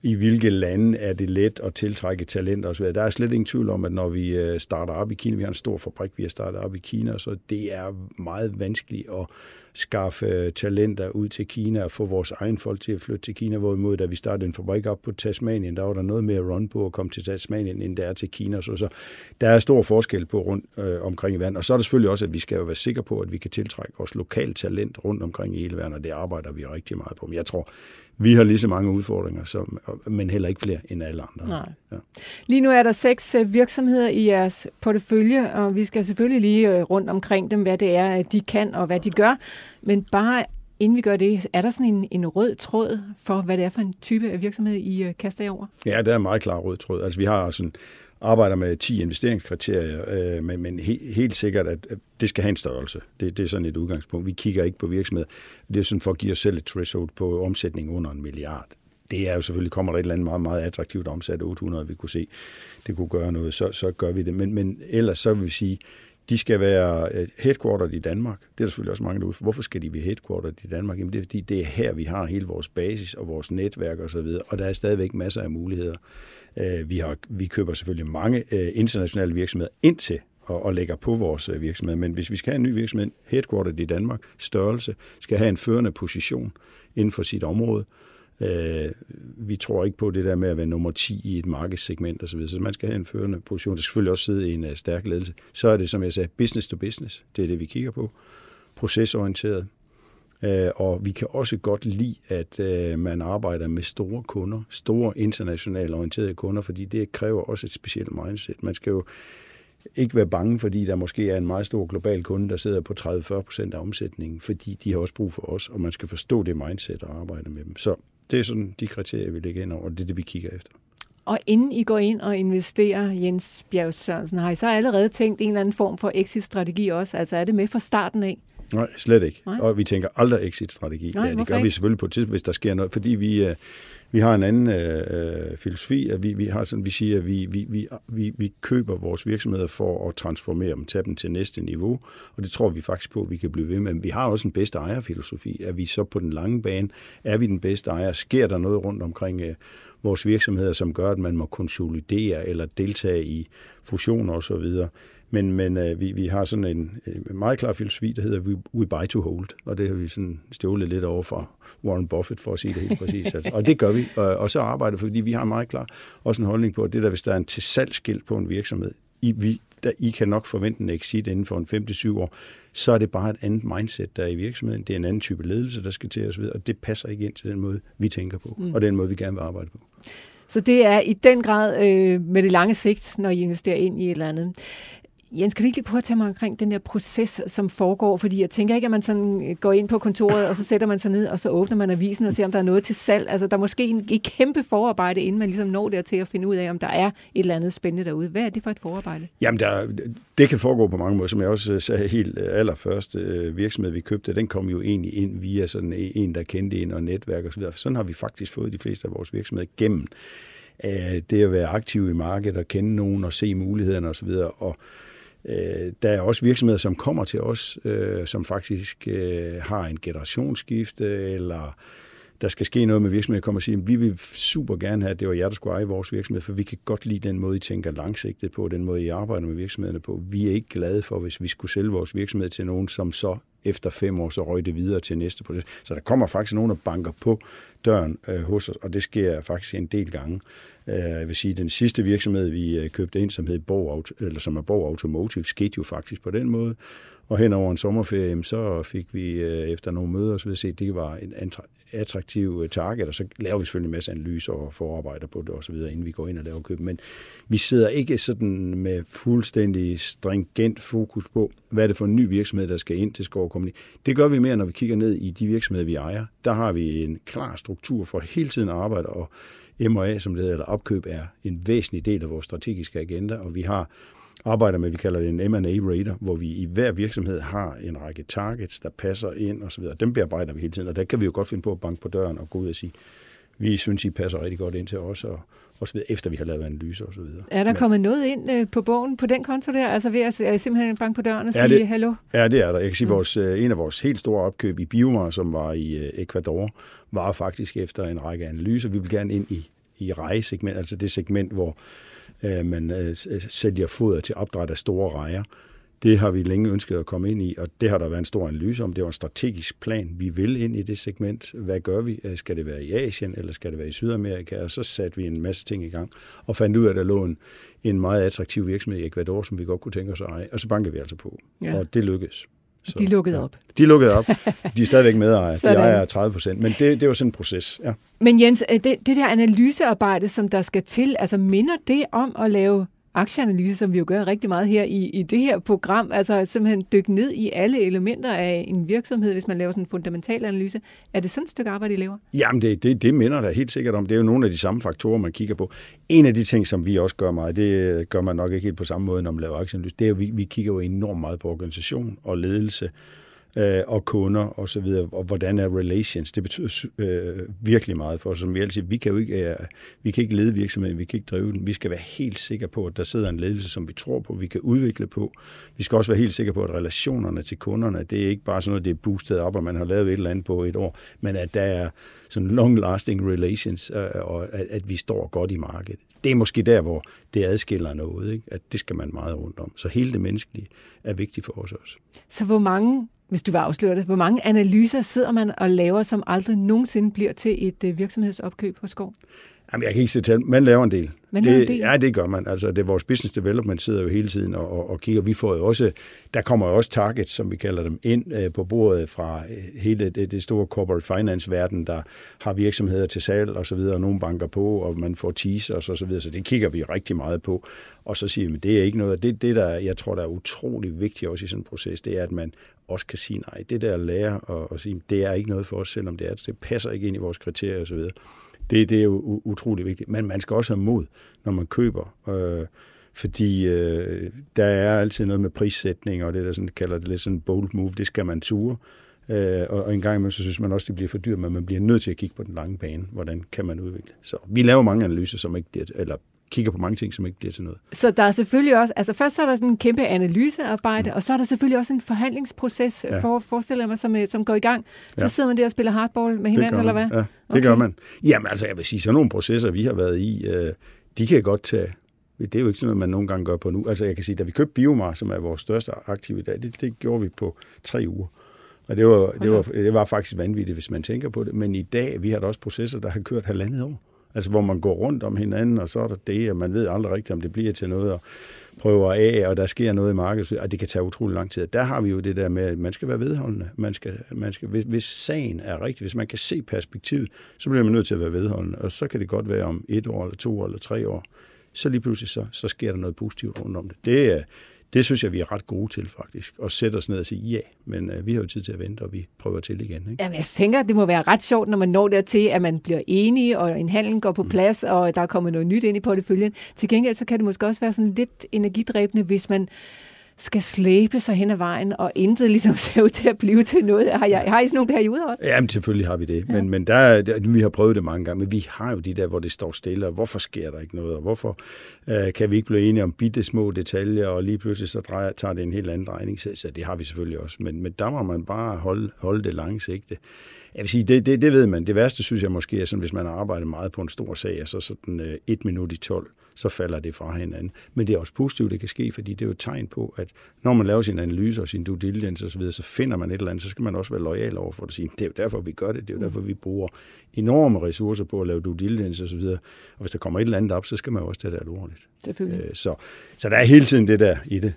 i hvilke lande er det let at tiltrække talenter osv. Der er slet ingen tvivl om, at når vi øh, starter op i Kina, vi har en stor fabrik, vi har startet op i Kina, så det er meget vanskeligt at skaffe øh, talenter ud til Kina og få vores egen folk til at flytte til Kina, hvorimod da vi startede en fabrik op på Tasmanien, der var der noget mere run på at komme til Tasmanien, end der er til Kina. Så, så der er stor forskel på rundt øh, omkring i verden. Og så er det selvfølgelig også, at vi skal jo være sikre på, at vi kan tiltrække vores lokale talent rundt omkring i hele verden, og det arbejder vi rigtig meget på. Men jeg tror, vi har lige så mange udfordringer, som, men heller ikke flere end alle andre. Nej. Ja. Lige nu er der seks øh, virksomheder i jeres portefølje, og vi skal selvfølgelig lige øh, rundt omkring dem, hvad det er, de kan og hvad de gør. Men bare inden vi gør det, er der sådan en, en rød tråd for, hvad det er for en type af virksomhed, I øh, kaster jer over? Ja, der er en meget klar rød tråd. Altså vi har sådan arbejder med 10 investeringskriterier, øh, men, men he, helt sikkert, at, at det skal have en størrelse. Det, det er sådan et udgangspunkt. Vi kigger ikke på virksomheder. Det er sådan for at give os selv et threshold på omsætning under en milliard. Det er jo selvfølgelig, kommer der et eller andet meget, meget attraktivt omsat 800, vi kunne se, det kunne gøre noget, så, så gør vi det. Men, men ellers så vil vi sige, de skal være øh, headquartered i Danmark. Det er der selvfølgelig også mange derude. Hvorfor skal de være headquartered i Danmark? Jamen det er fordi, det er her, vi har hele vores basis og vores netværk osv., og, og der er stadigvæk masser af muligheder. Øh, vi, har, vi køber selvfølgelig mange øh, internationale virksomheder ind til og, og lægger på vores øh, virksomhed. Men hvis vi skal have en ny virksomhed, headquartered i Danmark, størrelse, skal have en førende position inden for sit område, Øh, Øh, vi tror ikke på det der med at være nummer 10 i et markedssegment osv., så man skal have en førende position. Der skal selvfølgelig også sidde i en uh, stærk ledelse. Så er det, som jeg sagde, business to business. Det er det, vi kigger på. Procesorienteret. Øh, og vi kan også godt lide, at øh, man arbejder med store kunder, store internationalt orienterede kunder, fordi det kræver også et specielt mindset. Man skal jo ikke være bange, fordi der måske er en meget stor global kunde, der sidder på 30-40 procent af omsætningen, fordi de har også brug for os, og man skal forstå det mindset og arbejde med dem. Så det er sådan de kriterier, vi lægger ind over, og det er det, vi kigger efter. Og inden I går ind og investerer, Jens Bjerg Sørensen, har I så allerede tænkt en eller anden form for exit-strategi også? Altså er det med fra starten af? Nej, slet ikke. Nej. Og vi tænker aldrig exit-strategi. Nej, ja, det gør ikke? vi selvfølgelig på et tidspunkt, hvis der sker noget, fordi vi, øh, vi har en anden øh, filosofi, at vi, vi har sådan, vi siger, at vi, vi, vi, vi, vi køber vores virksomheder for at transformere dem, tage dem til næste niveau, og det tror vi faktisk på, at vi kan blive ved med. Men vi har også en bedste ejerfilosofi. Er vi så på den lange bane? Er vi den bedste ejer? Sker der noget rundt omkring øh, vores virksomheder, som gør, at man må konsolidere eller deltage i fusioner osv.? Men, men øh, vi, vi har sådan en, en meget klar filosofi, der hedder we, we buy to hold, og det har vi sådan stjålet lidt over fra Warren Buffett, for at sige det helt præcis. Altså, og det gør vi, og, og så arbejder fordi vi har meget klar også en holdning på, at det der, hvis der er en til salgsskilt på en virksomhed, I, vi, der, I kan nok forvente en exit inden for en 5-7 år, så er det bare et andet mindset, der er i virksomheden. Det er en anden type ledelse, der skal til os videre, og det passer ikke ind til den måde, vi tænker på, mm. og den måde, vi gerne vil arbejde på. Så det er i den grad øh, med det lange sigt, når I investerer ind i et eller andet. Jens, kan du ikke lige prøve at tage mig omkring den der proces, som foregår? Fordi jeg tænker ikke, at man sådan øh, går ind på kontoret, og så sætter man sig ned, og så åbner man avisen og ser, om der er noget til salg. Altså, der er måske en, et kæmpe forarbejde, inden man ligesom når der til at finde ud af, om der er et eller andet spændende derude. Hvad er det for et forarbejde? Jamen, der, det kan foregå på mange måder. Som jeg også sagde helt øh, allerførst, øh, virksomhed, vi købte, den kom jo egentlig ind via sådan en, der kendte en og netværk osv. Sådan har vi faktisk fået de fleste af vores virksomheder gennem det at være aktiv i markedet og kende nogen og se mulighederne osv. Og, Øh, der er også virksomheder, som kommer til os, øh, som faktisk øh, har en generationsskifte, eller der skal ske noget med virksomheden, kommer og siger, vi vil super gerne have, at det var jer, der skulle eje vores virksomhed, for vi kan godt lide den måde, I tænker langsigtet på, den måde, I arbejder med virksomhederne på. Vi er ikke glade for, hvis vi skulle sælge vores virksomhed til nogen, som så efter fem år, så røg det videre til næste proces. Så der kommer faktisk nogen, der banker på døren øh, hos os, og det sker faktisk en del gange. Øh, jeg vil sige, den sidste virksomhed, vi øh, købte ind, som, hed Borg, eller som er Borg Automotive, skete jo faktisk på den måde. Og hen over en sommerferie, så fik vi øh, efter nogle møder så se, at det var en attraktiv øh, target, og så laver vi selvfølgelig en masse analyser og forarbejder på det osv., inden vi går ind og laver køb. Men vi sidder ikke sådan med fuldstændig stringent fokus på, hvad er det for en ny virksomhed, der skal ind til Skov Company. Det gør vi mere, når vi kigger ned i de virksomheder, vi ejer. Der har vi en klar struktur for hele tiden at arbejde, og M&A, som det hedder, eller opkøb, er en væsentlig del af vores strategiske agenda, og vi har arbejder med, vi kalder det en M&A Rater, hvor vi i hver virksomhed har en række targets, der passer ind osv. Dem bearbejder vi hele tiden, og der kan vi jo godt finde på at banke på døren og gå ud og sige, vi synes, I passer rigtig godt ind til os, og også efter vi har lavet analyser osv. Er der Men, kommet noget ind øh, på bogen på den konto der, altså ved at øh, simpelthen banke på døren og sige det, hallo? Ja, det er der. Jeg kan sige, mm. vores, øh, en af vores helt store opkøb i Biomar, som var i Ecuador, var faktisk efter en række analyser. Vi vil gerne ind i i rejesegment, altså det segment, hvor øh, man øh, sælger foder til opdræt af store rejer. Det har vi længe ønsket at komme ind i, og det har der været en stor analyse om. Det var en strategisk plan. Vi vil ind i det segment. Hvad gør vi? Øh, skal det være i Asien, eller skal det være i Sydamerika? Og så satte vi en masse ting i gang, og fandt ud af, at der lå en, en meget attraktiv virksomhed i Ecuador, som vi godt kunne tænke os at eje. Og så bankede vi altså på, ja. og det lykkedes. Så, de lukkede op. De lukkede op. De er stadigvæk medejere. de ejer 30 procent. Men det, det er jo sådan en proces. Ja. Men Jens, det, det der analysearbejde, som der skal til, altså minder det om at lave aktieanalyse, som vi jo gør rigtig meget her i, i det her program, altså simpelthen dykke ned i alle elementer af en virksomhed, hvis man laver sådan en fundamental analyse. Er det sådan et stykke arbejde, I laver? Jamen, det, det, det minder der helt sikkert om. Det er jo nogle af de samme faktorer, man kigger på. En af de ting, som vi også gør meget, det øh, gør man nok ikke helt på samme måde, når man laver aktieanalyse, det er jo, vi, vi kigger jo enormt meget på organisation og ledelse øh, øh, og kunder og så videre, og hvordan er relations. Det betyder øh, virkelig meget for os. Som vi altid vi kan jo ikke, øh, vi kan ikke lede virksomheden, vi kan ikke drive den. Vi skal være helt sikre på, at der sidder en ledelse, som vi tror på, vi kan udvikle på. Vi skal også være helt sikre på, at relationerne til kunderne, det er ikke bare sådan noget, det er boostet op, og man har lavet et eller andet på et år, men at der er sådan long-lasting relations, øh, og at, at vi står godt i markedet. Det er måske der, hvor det adskiller noget, ikke? at det skal man meget rundt om. Så hele det menneskelige er vigtigt for os også. Så hvor mange hvis du vil afsløre det, hvor mange analyser sidder man og laver, som aldrig nogensinde bliver til et øh, virksomhedsopkøb hos Skov? Jamen, jeg kan ikke se til, man laver en del. Man laver det, en del? Ja, det gør man. Altså, det er vores business development sidder jo hele tiden og, og, og kigger. Vi får jo også, der kommer jo også targets, som vi kalder dem, ind øh, på bordet fra øh, hele det, det store corporate finance-verden, der har virksomheder til salg og så videre, og nogle banker på, og man får teasers og så videre, så det kigger vi rigtig meget på. Og så siger vi, at det er ikke noget, det, det der, jeg tror, der er utrolig vigtigt også i sådan en proces, det er, at man også kan sige, nej, det der lære og, og sige, det er ikke noget for os, selvom det er, det passer ikke ind i vores kriterier osv. Det, det er jo utrolig vigtigt. Men man skal også have mod, når man køber. Øh, fordi øh, der er altid noget med prissætning, og det der sådan, kalder det lidt sådan bold move, det skal man ture. Øh, og, og en gang imellem, så synes man også, det bliver for dyrt, men man bliver nødt til at kigge på den lange bane. Hvordan kan man udvikle? Så vi laver mange analyser, som ikke bliver, eller kigger på mange ting, som ikke bliver til noget. Så der er selvfølgelig også, altså først så er der sådan en kæmpe analysearbejde, mm. og så er der selvfølgelig også en forhandlingsproces, ja. for forestiller mig, som, som går i gang. Så ja. sidder man der og spiller hardball med hinanden, eller hvad? Ja, det okay. gør man. Jamen altså, jeg vil sige, sådan nogle processer, vi har været i, øh, de kan godt tage det er jo ikke sådan noget, man nogle gange gør på nu. Altså jeg kan sige, da vi købte Biomar, som er vores største aktiv i dag, det, det gjorde vi på tre uger. Og det var, det, var, det var faktisk vanvittigt, hvis man tænker på det. Men i dag, vi har da også processer, der har kørt halvandet år. Altså hvor man går rundt om hinanden, og så er der det, og man ved aldrig rigtigt, om det bliver til noget, og prøver af, og der sker noget i markedet, og det kan tage utrolig lang tid. Der har vi jo det der med, at man skal være vedholdende. Man skal, man skal, hvis, hvis sagen er rigtig, hvis man kan se perspektivet, så bliver man nødt til at være vedholdende. Og så kan det godt være om et år, eller to år, eller tre år, så lige pludselig så, så sker der noget positivt rundt om det. Det er, det synes jeg, vi er ret gode til faktisk. At sætte os ned og sige ja, men øh, vi har jo tid til at vente, og vi prøver til igen. Ikke? Jamen, jeg tænker, det må være ret sjovt, når man når dertil, at man bliver enige, og en handel går på mm. plads, og der er kommet noget nyt ind i porteføljen. Til gengæld så kan det måske også være sådan lidt energidræbende, hvis man skal slæbe sig hen ad vejen, og intet ligesom ser ud til at blive til noget. Har, jeg, har I sådan nogle perioder også? Jamen, selvfølgelig har vi det. Ja. Men, men der, der, vi har prøvet det mange gange, men vi har jo de der, hvor det står stille, og hvorfor sker der ikke noget, og hvorfor øh, kan vi ikke blive enige om bitte små detaljer, og lige pludselig så drejer, tager det en helt anden drejning. Så, så det har vi selvfølgelig også. Men, men der må man bare holde, holde det lange sigte. Jeg vil sige, det, det, det ved man. Det værste synes jeg måske er sådan, hvis man har arbejdet meget på en stor sag, så sådan øh, et minut i 12, så falder det fra hinanden. Men det er også positivt, det kan ske, fordi det er jo et tegn på, at når man laver sin analyse og sin due diligence osv., så finder man et eller andet, så skal man også være lojal over for det. Sige, det er jo derfor, vi gør det. Det er jo derfor, vi bruger enorme ressourcer på at lave due diligence osv. Og hvis der kommer et eller andet op, så skal man jo også tage det alvorligt. Selvfølgelig. Øh, så, så der er hele tiden det der i det.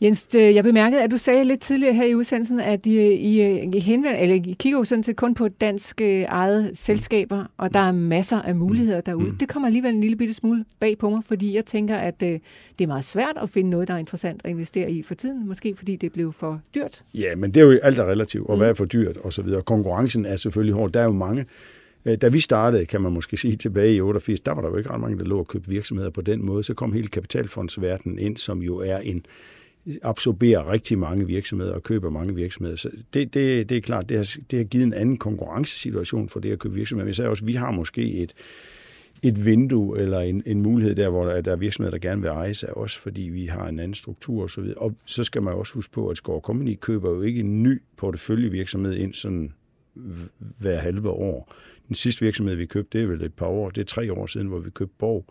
Jens, øh, jeg bemærkede, at du sagde lidt tidligere her i udsendelsen, at I, I, I, henvend, eller I kigger jo sådan set kun på dansk eget selskaber, og der er masser af muligheder derude. Mm. Det kommer alligevel en lille bitte smule bag på mig, fordi jeg tænker, at øh, det er meget svært at finde noget, der er interessant at investere i for tiden, måske fordi det blev for dyrt. Ja, men det er jo alt er relativt, og hvad er for dyrt osv. Konkurrencen er selvfølgelig hård. Der er jo mange, øh, da vi startede, kan man måske sige, tilbage i 88, der var der jo ikke ret mange, der lå og købte virksomheder på den måde. Så kom hele kapitalfondsverdenen ind, som jo er en absorberer rigtig mange virksomheder og køber mange virksomheder. Så det, det, det er klart, det har, det har givet en anden konkurrencesituation for det at købe virksomheder. Men jeg sagde også, at vi har måske et, et vindue eller en, en mulighed der, hvor der, der er virksomheder, der gerne vil eje sig også, fordi vi har en anden struktur og så videre. Og så skal man også huske på, at Score Company køber jo ikke en ny porteføljevirksomhed ind sådan hver halve år. Den sidste virksomhed, vi købte, det er vel et par år, det er tre år siden, hvor vi købte Borg.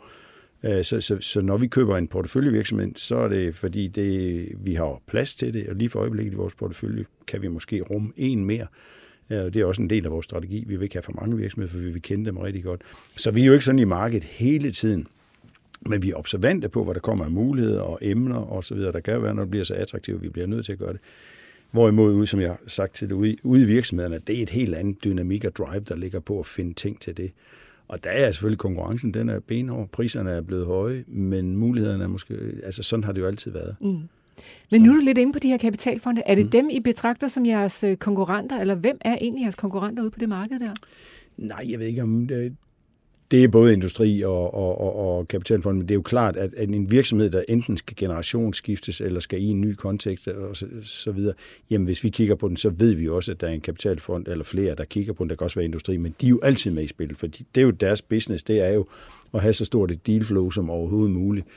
Øh, så, så, så når vi køber en porteføljevirksomhed, så er det fordi, det, vi har plads til det, og lige for øjeblikket i vores portefølje kan vi måske rumme en mere. Øh, det er også en del af vores strategi. Vi vil ikke have for mange virksomheder, for vi vil kende dem rigtig godt. Så vi er jo ikke sådan i markedet hele tiden. Men vi er observante på, hvad der kommer af muligheder og emner og så videre. Der kan være, når det bliver så attraktivt, vi bliver nødt til at gøre det. Hvorimod, ude, som jeg har sagt til det, ude, ude i virksomhederne, det er et helt andet dynamik og drive, der ligger på at finde ting til det. Og der er selvfølgelig konkurrencen, den er benhård, priserne er blevet høje, men mulighederne er måske, altså sådan har det jo altid været. Mm. Men nu er du lidt inde på de her kapitalfonde. Er det mm. dem, I betragter som jeres øh, konkurrenter, eller hvem er egentlig jeres konkurrenter ude på det marked der? Nej, jeg ved ikke om... Det, det er både industri og, og, og, og kapitalfond, men det er jo klart, at, at en virksomhed, der enten skal generationsskiftes eller skal i en ny kontekst og så, så videre, jamen hvis vi kigger på den, så ved vi også, at der er en kapitalfond eller flere, der kigger på den. Der kan også være industri, men de er jo altid med i spil, for det er jo deres business, det er jo at have så stort et dealflow som overhovedet muligt.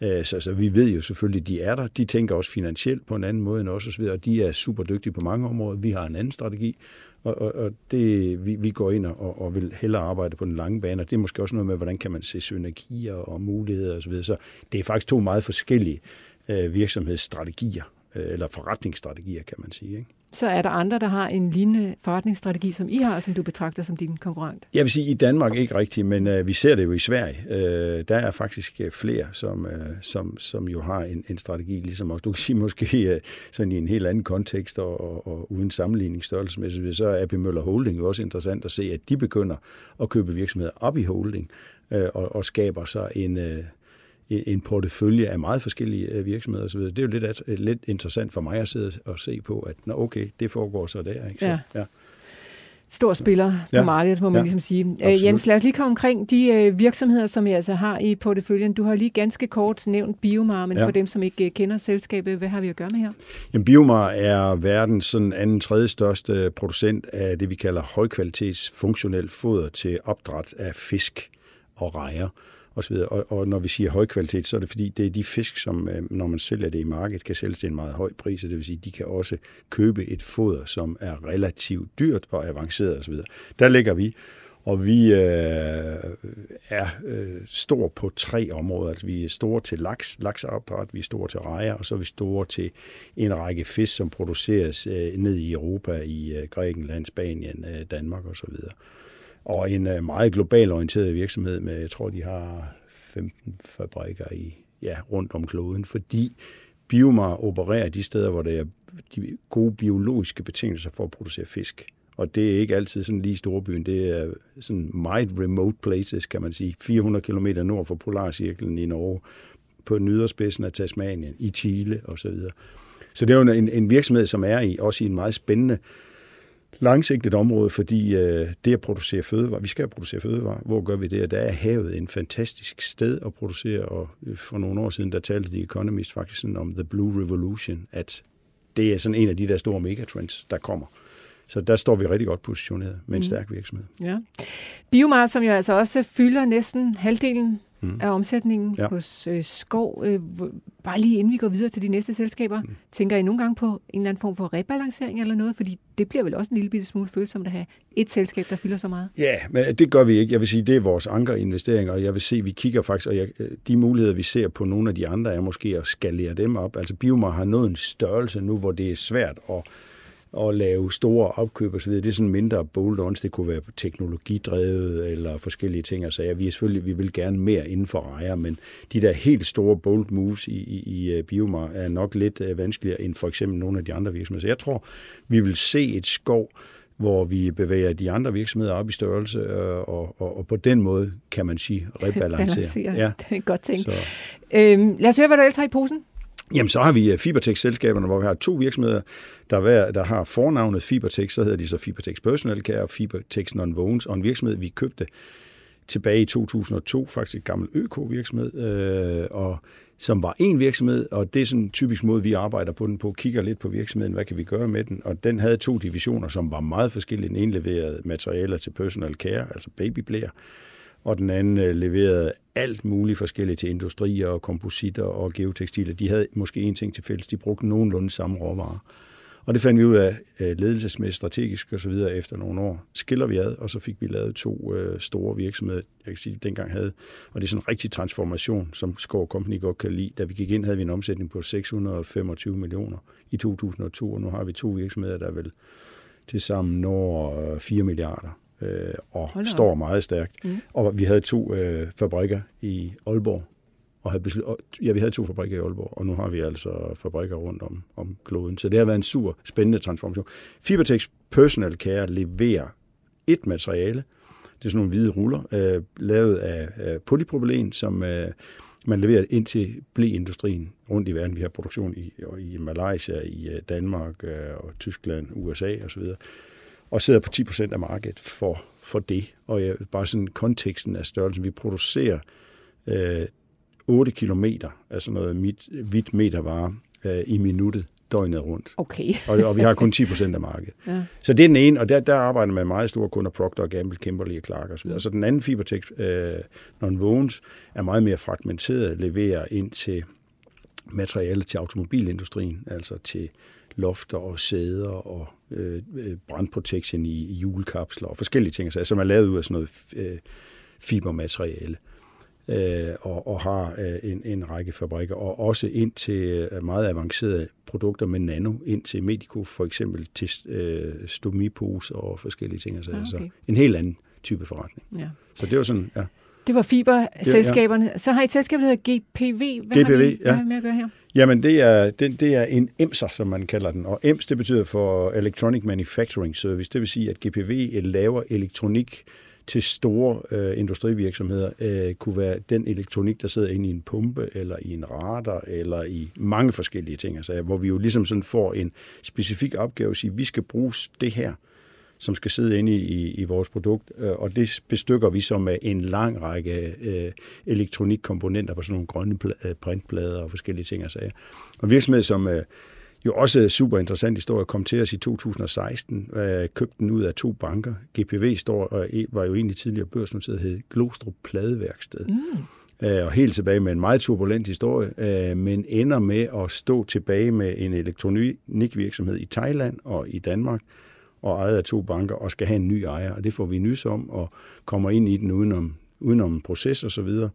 Øh, så, så vi ved jo selvfølgelig, at de er der. De tænker også finansielt på en anden måde end os osv., og de er super dygtige på mange områder. Vi har en anden strategi, og, og, og det, vi, vi går ind og, og vil hellere arbejde på den lange bane, og det er måske også noget med, hvordan kan man se synergier og muligheder osv. Så, så det er faktisk to meget forskellige øh, virksomhedsstrategier, øh, eller forretningsstrategier, kan man sige. Ikke? Så er der andre, der har en lignende forretningsstrategi, som I har, som du betragter som din konkurrent? Jeg vil sige, i Danmark ikke rigtigt, men øh, vi ser det jo i Sverige. Øh, der er faktisk øh, flere, som, øh, som, som jo har en, en strategi, ligesom også. Du kan sige måske øh, sådan i en helt anden kontekst og, og, og uden sammenligning størrelsesmæssigt, så er AP Møller Holding jo også interessant at se, at de begynder at købe virksomheder op i holding øh, og, og skaber sig en... Øh, en portefølje af meget forskellige øh, virksomheder osv. Det er jo lidt, lidt interessant for mig at sidde og se på, at nå, okay, det foregår så der. Ikke? Så, ja. ja. Stor spiller på ja. markedet, må man ja. ligesom sige. Øh. Jens, lad os lige komme omkring de øh, virksomheder, som I altså har i porteføljen. Du har lige ganske kort nævnt Biomar, men ja. for dem, som ikke kender selskabet, hvad har vi at gøre med her? Jamen, Biomar er verdens sådan anden tredje største producent af det, vi kalder højkvalitets funktionel foder til opdræt af fisk og rejer osv. Og, og når vi siger høj kvalitet, så er det fordi, det er de fisk, som øh, når man sælger det i markedet, kan sælges til en meget høj pris, og det vil sige, de kan også købe et foder, som er relativt dyrt og avanceret osv. Der ligger vi, og vi øh, er øh, store på tre områder. Altså, vi er store til laks, lakseopdræt, vi er store til rejer, og så er vi store til en række fisk, som produceres øh, ned i Europa, i øh, Grækenland, Spanien, øh, Danmark osv. Og, og en øh, meget global orienteret virksomhed med, jeg tror, de har 15 fabrikker i, ja, rundt om kloden, fordi Biomar opererer de steder, hvor der er de gode biologiske betingelser for at producere fisk. Og det er ikke altid sådan lige i storbyen. Det er sådan meget remote places, kan man sige. 400 km nord for Polarcirklen i Norge, på nyderspidsen af Tasmanien, i Chile osv. Så, så det er jo en, en virksomhed, som er i også i en meget spændende øh, langsigtet område, fordi øh, det at producere fødevarer, vi skal producere fødevarer, hvor gør vi det? Der er havet en fantastisk sted at producere, og øh, for nogle år siden, der talte The Economist faktisk sådan om The Blue Revolution, at det er sådan en af de der store megatrends, der kommer. Så der står vi rigtig godt positioneret med en mm. stærk virksomhed. Ja. Biomar, som jo altså også fylder næsten halvdelen mm. af omsætningen ja. hos øh, Skov. Øh, bare lige inden vi går videre til de næste selskaber, mm. tænker I nogle gange på en eller anden form for rebalancering eller noget? Fordi det bliver vel også en lille bitte smule følsomt at have et selskab, der fylder så meget. Ja, men det gør vi ikke. Jeg vil sige, det er vores ankerinvesteringer, og jeg vil se, vi kigger faktisk, og jeg, de muligheder, vi ser på nogle af de andre, er måske at skalere dem op. Altså Biomar har nået en størrelse nu, hvor det er svært at at lave store opkøb osv. Det er sådan mindre bolt-ons. Det kunne være teknologidrevet eller forskellige ting. Altså, ja, vi er selvfølgelig, vi vil gerne mere inden for rejer, men de der helt store bold moves i, i, i øh, Biomar er nok lidt uh, vanskeligere end for eksempel nogle af de andre virksomheder. Så jeg tror, vi vil se et skov, hvor vi bevæger de andre virksomheder op i størrelse, øh, og, og, og på den måde kan man sige rebalancere. ja. Det er godt tænkt. Så. Øhm, lad os høre, hvad der ellers har i posen. Jamen, så har vi øh, Fibertex-selskaberne, hvor vi har to virksomheder, der, hver, der har fornavnet Fibertex, så hedder de så Fibertex Personal Care og Fibertex Non-Vones, og en virksomhed, vi købte tilbage i 2002, faktisk et gammelt ØK-virksomhed, øh, og som var en virksomhed, og det er sådan en typisk måde, vi arbejder på den på, kigger lidt på virksomheden, hvad kan vi gøre med den, og den havde to divisioner, som var meget forskellige. Den ene leverede materialer til personal care, altså babyblæer, og den anden øh, leverede alt muligt forskelligt til industrier og kompositter og geotekstiler. De havde måske en ting til fælles, de brugte nogenlunde samme råvarer. Og det fandt vi ud af øh, ledelsesmæssigt, strategisk og så videre efter nogle år. Skiller vi ad, og så fik vi lavet to øh, store virksomheder, jeg kan sige, dengang havde. Og det er sådan en rigtig transformation, som Skov Company godt kan lide. Da vi gik ind, havde vi en omsætning på 625 millioner i 2002, og nu har vi to virksomheder, der vil til sammen når øh, 4 milliarder øh, og står meget stærkt. Mm. Og vi havde to øh, fabrikker i Aalborg, og havde beslut, ja, vi havde to fabrikker i Aalborg, og nu har vi altså fabrikker rundt om, om kloden. Så det har været en sur, spændende transformation. Fibertex Personal Care leverer et materiale, det er sådan nogle hvide ruller, øh, lavet af, af polypropylen, som øh, man leverer ind til blæindustrien rundt i verden. Vi har produktion i, i Malaysia, i øh, Danmark, øh, og Tyskland, USA osv. Og sidder på 10 procent af markedet for, for det. Og jeg, bare sådan konteksten af størrelsen. Vi producerer øh, 8 kilometer, altså noget mit, hvidt meter vare øh, i minuttet døgnet rundt. Okay. og, og vi har kun 10 procent af markedet. Ja. Så det er den ene, og der, der arbejder man med meget store kunder, Procter Gamble, Kimberly og Clark osv. Så den anden Fibertex, øh, non-wounds, er meget mere fragmenteret, leverer ind til materialer til automobilindustrien, altså til lofter og sæder og øh, øh brandprotection i, i hjulkapsler og forskellige ting, altså, som er lavet ud af sådan noget øh, fibermateriale øh, og, og har øh, en, en række fabrikker, og også ind til øh, meget avancerede produkter med nano, ind til Medico for eksempel, til øh, stomiposer og forskellige ting. Altså, ah, okay. altså en helt anden type forretning. Ja. Så det var sådan, ja. Det var fiberselskaberne. Ja, ja. Så har I et selskab, der hedder GPV. Hvad GPV, har vi, ja. med at gøre her? Jamen, det er, det, det er en EMSer, som man kalder den. Og EMS, det betyder for Electronic Manufacturing Service. Det vil sige, at GPV laver elektronik til store øh, industrivirksomheder øh, kunne være den elektronik, der sidder inde i en pumpe, eller i en radar, eller i mange forskellige ting. Altså, hvor vi jo ligesom sådan får en specifik opgave at sige, vi skal bruge det her, som skal sidde inde i, i, vores produkt, øh, og det bestykker vi så med en lang række øh, elektronikkomponenter på sådan nogle grønne øh, printplader og forskellige ting. Altså, og virksomheder som øh, jo også super interessant historie, kom til os i 2016, øh, købte den ud af to banker. GPV står og var jo egentlig tidligere børsnoteret, hed Glostrup Pladeværksted. Mm. Øh, og helt tilbage med en meget turbulent historie, men ender med at stå tilbage med en elektronikvirksomhed i Thailand og i Danmark, og ejet af to banker, og skal have en ny ejer. Og det får vi nys om, og kommer ind i den udenom, udenom proces og så videre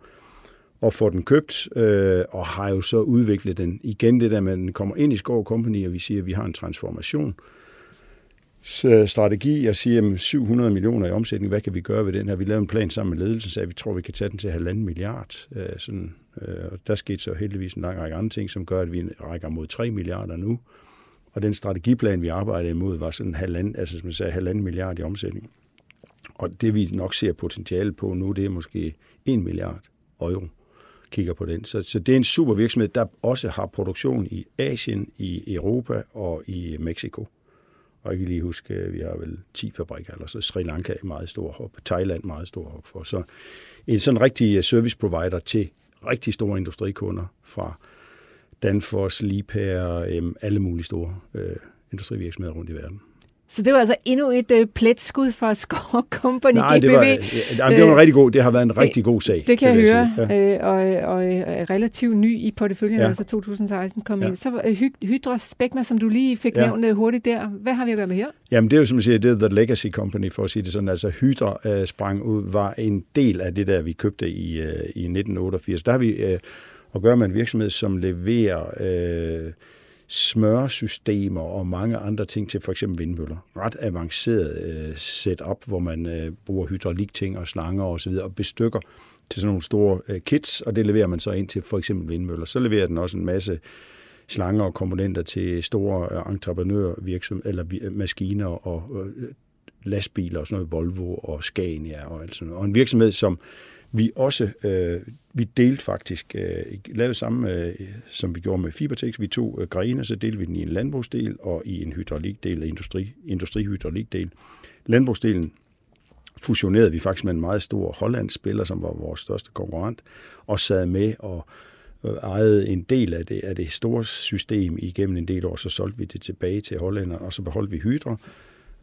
og får den købt, øh, og har jo så udviklet den. Igen det der med, at den kommer ind i Skov Company, og vi siger, at vi har en transformation strategi og siger, at 700 millioner i omsætning, hvad kan vi gøre ved den her? Vi lavede en plan sammen med ledelsen, så vi tror, vi kan tage den til halvanden milliard. Øh, sådan, øh, og der skete så heldigvis en lang række andre ting, som gør, at vi rækker mod 3 milliarder nu. Og den strategiplan, vi arbejdede imod, var sådan halvanden, altså som jeg sagde, halvanden milliard i omsætning. Og det vi nok ser potentiale på nu, det er måske 1 milliard euro kigger på den. Så, så det er en super virksomhed, der også har produktion i Asien, i Europa og i Mexico. Og jeg kan lige huske, at vi har vel 10 fabrikker, eller så Sri Lanka er meget stor hop, Thailand meget stor hop for. Så en sådan rigtig øh, service provider til rigtig store industrikunder fra Danfoss, Liebherr, alle mulige store øh, industrivirksomheder rundt i verden. Så det var altså endnu et øh, pletskud for Skov Company Nej, GPV. Det var, ja, det var en rigtig god, det har været en rigtig god sag. Det kan jeg høre, ja. øh, og, og øh, relativt ny i porteføljen, ja. altså 2016 kom ja. ind. Så øh, Hydra Spekma, som du lige fik ja. nævnt øh, hurtigt der, hvad har vi at gøre med her? Jamen det er jo som jeg siger, det er The Legacy Company, for at sige det sådan. Altså Hydra øh, sprang ud, var en del af det der, vi købte i, øh, i 1988. Der har vi øh, at gøre med en virksomhed, som leverer... Øh, smørsystemer og mange andre ting til for eksempel vindmøller. Ret avanceret øh, setup, hvor man øh, bruger hydraulikting og slanger og så videre og bestykker til sådan nogle store øh, kits, og det leverer man så ind til for eksempel vindmøller. Så leverer den også en masse slanger og komponenter til store øh, entreprenørvirksomheder eller øh, maskiner og øh, lastbiler og sådan noget, Volvo og Scania og alt sådan noget. Og en virksomhed, som vi også, øh, vi delte faktisk, øh, lavede samme, øh, som vi gjorde med Fibertex, vi tog øh, grene, så delte vi den i en landbrugsdel og i en hydraulikdel, industri, industrihydraulikdel. Landbrugsdelen fusionerede vi faktisk med en meget stor hollandsk spiller, som var vores største konkurrent, og sad med og øh, ejede en del af det, af det store system igennem en del år, så solgte vi det tilbage til hollænderne, og så beholdt vi Hydra,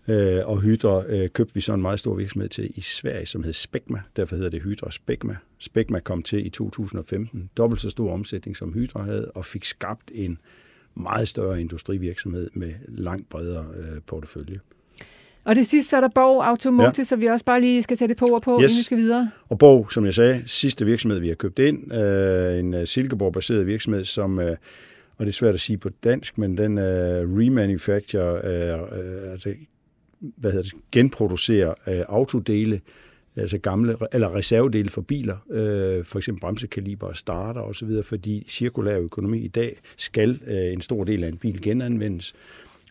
Øh, og Hydra øh, købte vi så en meget stor virksomhed til i Sverige, som hed Spekma. Derfor hedder det Hydra Spekma. Spekma kom til i 2015. Dobbelt så stor omsætning som Hydra havde, og fik skabt en meget større industrivirksomhed med langt bredere øh, portefølje. Og det sidste så er der Borg Automotive, ja. så vi også bare lige skal sætte på ord på, yes. inden vi skal videre. Og Borg, som jeg sagde, sidste virksomhed, vi har købt ind, øh, en øh, Silkeborg-baseret virksomhed, som, øh, og det er svært at sige på dansk, men den øh, remanufacture, øh, øh, altså hvad hedder det, genproducere øh, autodele, altså gamle eller reservedele for biler, øh, for eksempel bremsekaliber og starter osv., fordi cirkulær økonomi i dag skal øh, en stor del af en bil genanvendes.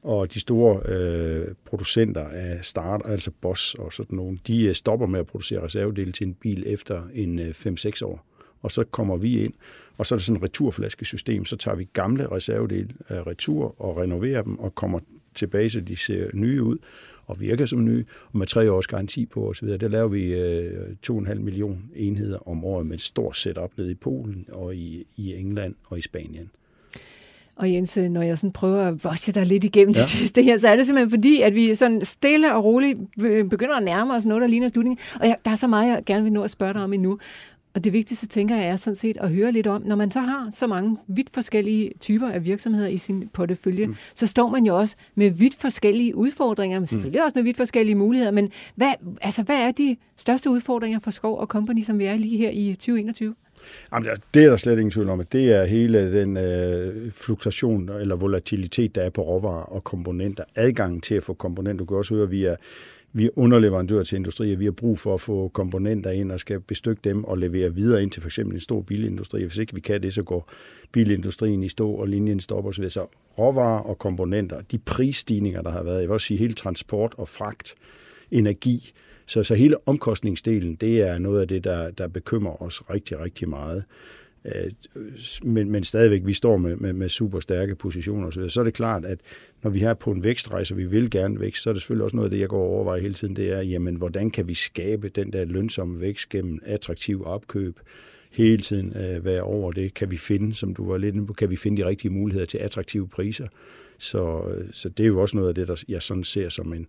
Og de store øh, producenter af start, altså Bosch og sådan nogle, de øh, stopper med at producere reservedele til en bil efter en øh, 5-6 år. Og så kommer vi ind, og så er det sådan et returflaskesystem, så tager vi gamle reservedele øh, retur og renoverer dem og kommer tilbage, så de ser nye ud og virker som nye, og med tre års garanti på osv. Der laver vi øh, 2,5 millioner enheder om året med et stort setup nede i Polen og i, i England og i Spanien. Og Jens, når jeg sådan prøver at vosje dig lidt igennem ja. det sidste her, så er det simpelthen fordi, at vi sådan stille og roligt begynder at nærme os noget, der ligner slutningen. Og jeg, der er så meget, jeg gerne vil nå at spørge dig om endnu. Og det vigtigste, tænker jeg, er sådan set at høre lidt om, når man så har så mange vidt forskellige typer af virksomheder i sin portefølje, mm. så står man jo også med vidt forskellige udfordringer, men selvfølgelig mm. også med vidt forskellige muligheder. Men hvad, altså, hvad er de største udfordringer for Skov og Company, som vi er lige her i 2021? Jamen, det er der slet ingen tvivl om, at det er hele den øh, fluktuation eller volatilitet, der er på råvarer og komponenter. Adgangen til at få komponenter. Du kan også høre, at vi er vi er underleverandør til industrier. Vi har brug for at få komponenter ind og skal bestykke dem og levere videre ind til f.eks. en stor bilindustri. Hvis ikke vi kan det, så går bilindustrien i stå, og linjen stopper osv. Så råvarer og komponenter, de prisstigninger, der har været, jeg vil også sige hele transport og fragt, energi, så, så hele omkostningsdelen, det er noget af det, der, der bekymrer os rigtig, rigtig meget. Øh, men, men stadigvæk, vi står med, med, med super stærke positioner osv., så er det klart, at når vi er på en vækstrejse, og vi vil gerne vækst, så er det selvfølgelig også noget af det, jeg går og overvejer hele tiden, det er, jamen, hvordan kan vi skabe den der lønsomme vækst gennem attraktiv opkøb, hele tiden øh, være over det. Kan vi finde, som du var lidt inde på, kan vi finde de rigtige muligheder til attraktive priser? Så, øh, så det er jo også noget af det, der jeg sådan ser som en,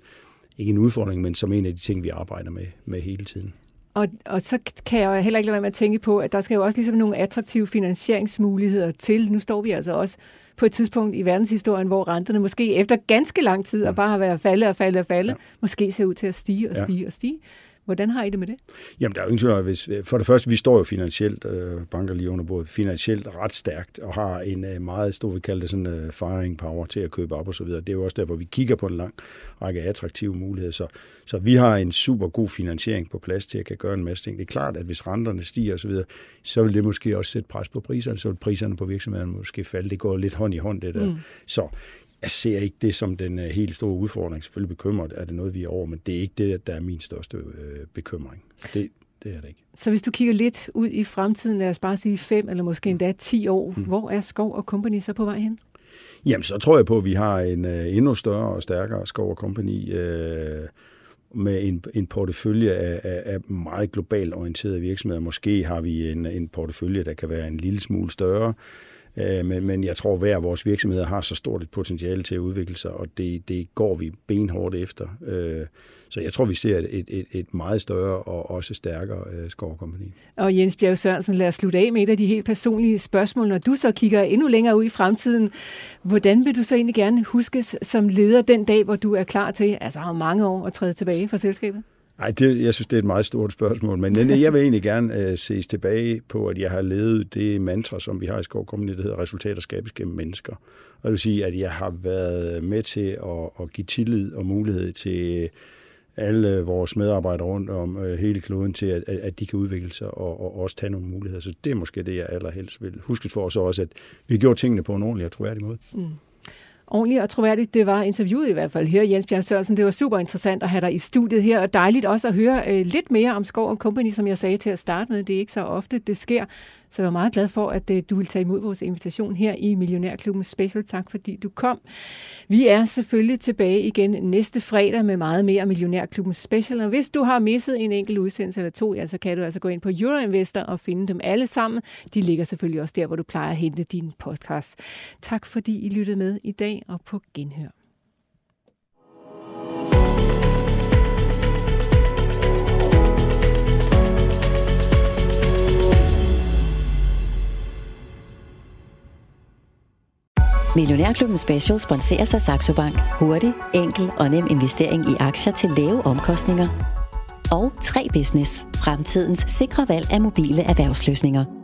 ikke en udfordring, men som en af de ting, vi arbejder med, med hele tiden. Og, og så kan jeg heller ikke lade være med at tænke på, at der skal jo også ligesom nogle attraktive finansieringsmuligheder til. Nu står vi altså også på et tidspunkt i verdenshistorien, hvor renterne måske efter ganske lang tid, og bare har været faldet og faldet og faldet, ja. måske ser ud til at stige og stige ja. og stige. Hvordan har I det med det? Jamen, der er jo ingen tvivl hvis, For det første, vi står jo finansielt, øh, banker lige under bordet, finansielt ret stærkt, og har en øh, meget stor, vi kalder det sådan øh, firing power til at købe op og så videre. Det er jo også der, hvor vi kigger på en lang række attraktive muligheder. Så, så vi har en super god finansiering på plads til at kan gøre en masse ting. Det er klart, at hvis renterne stiger og så videre, så vil det måske også sætte pres på priserne, så vil priserne på virksomhederne måske falde. Det går lidt hånd i hånd, det der. Mm. Så jeg ser ikke det som den uh, helt store udfordring. Selvfølgelig bekymret er det noget, vi er over, men det er ikke det, der er min største uh, bekymring. Det, det er det ikke. Så hvis du kigger lidt ud i fremtiden, lad os bare sige fem eller måske endda ti år, mm. hvor er Skov og Company så på vej hen? Jamen, så tror jeg på, at vi har en uh, endnu større og stærkere Skov og Company uh, med en, en portefølje af, af, af meget globalt orienterede virksomheder. Måske har vi en, en portefølje, der kan være en lille smule større, Øh, Øh, men, men jeg tror, at hver af vores virksomheder har så stort et potentiale til at udvikle sig, og det, det går vi benhårdt efter. Øh, så jeg tror, vi ser et, et, et meget større og også stærkere øh, skovkompani. Og Jens Bjerg Sørensen, lad os slutte af med et af de helt personlige spørgsmål. Når du så kigger endnu længere ud i fremtiden, hvordan vil du så egentlig gerne huskes som leder den dag, hvor du er klar til, altså har mange år at træde tilbage fra selskabet? Nej, det, jeg synes, det er et meget stort spørgsmål, men jeg vil egentlig gerne øh, ses tilbage på, at jeg har levet det mantra, som vi har i Skovkommunen, der hedder resultater skabes gennem mennesker. Og det vil sige, at jeg har været med til at, at give tillid og mulighed til alle vores medarbejdere rundt om øh, hele kloden til, at, at de kan udvikle sig og, og også tage nogle muligheder. Så det er måske det, jeg allerhelst vil huske for os også, at vi gjorde tingene på en ordentlig og troværdig måde. Mm ordentligt og troværdigt. Det var interviewet i hvert fald her, Jens Bjørn Sørensen. Det var super interessant at have dig i studiet her, og dejligt også at høre øh, lidt mere om Skov Company, som jeg sagde til at starte med. Det er ikke så ofte, det sker. Så jeg er meget glad for, at øh, du vil tage imod vores invitation her i Millionærklubben Special. Tak fordi du kom. Vi er selvfølgelig tilbage igen næste fredag med meget mere Millionærklubben Special. Og hvis du har misset en enkelt udsendelse eller to, ja, så kan du altså gå ind på Euroinvestor og finde dem alle sammen. De ligger selvfølgelig også der, hvor du plejer at hente din podcast. Tak fordi I lyttede med i dag og på genhør. Millionærklubben Special sponserer sig Saxo Bank. Hurtig, enkel og nem investering i aktier til lave omkostninger. Og 3 Business. Fremtidens sikre valg af mobile erhvervsløsninger.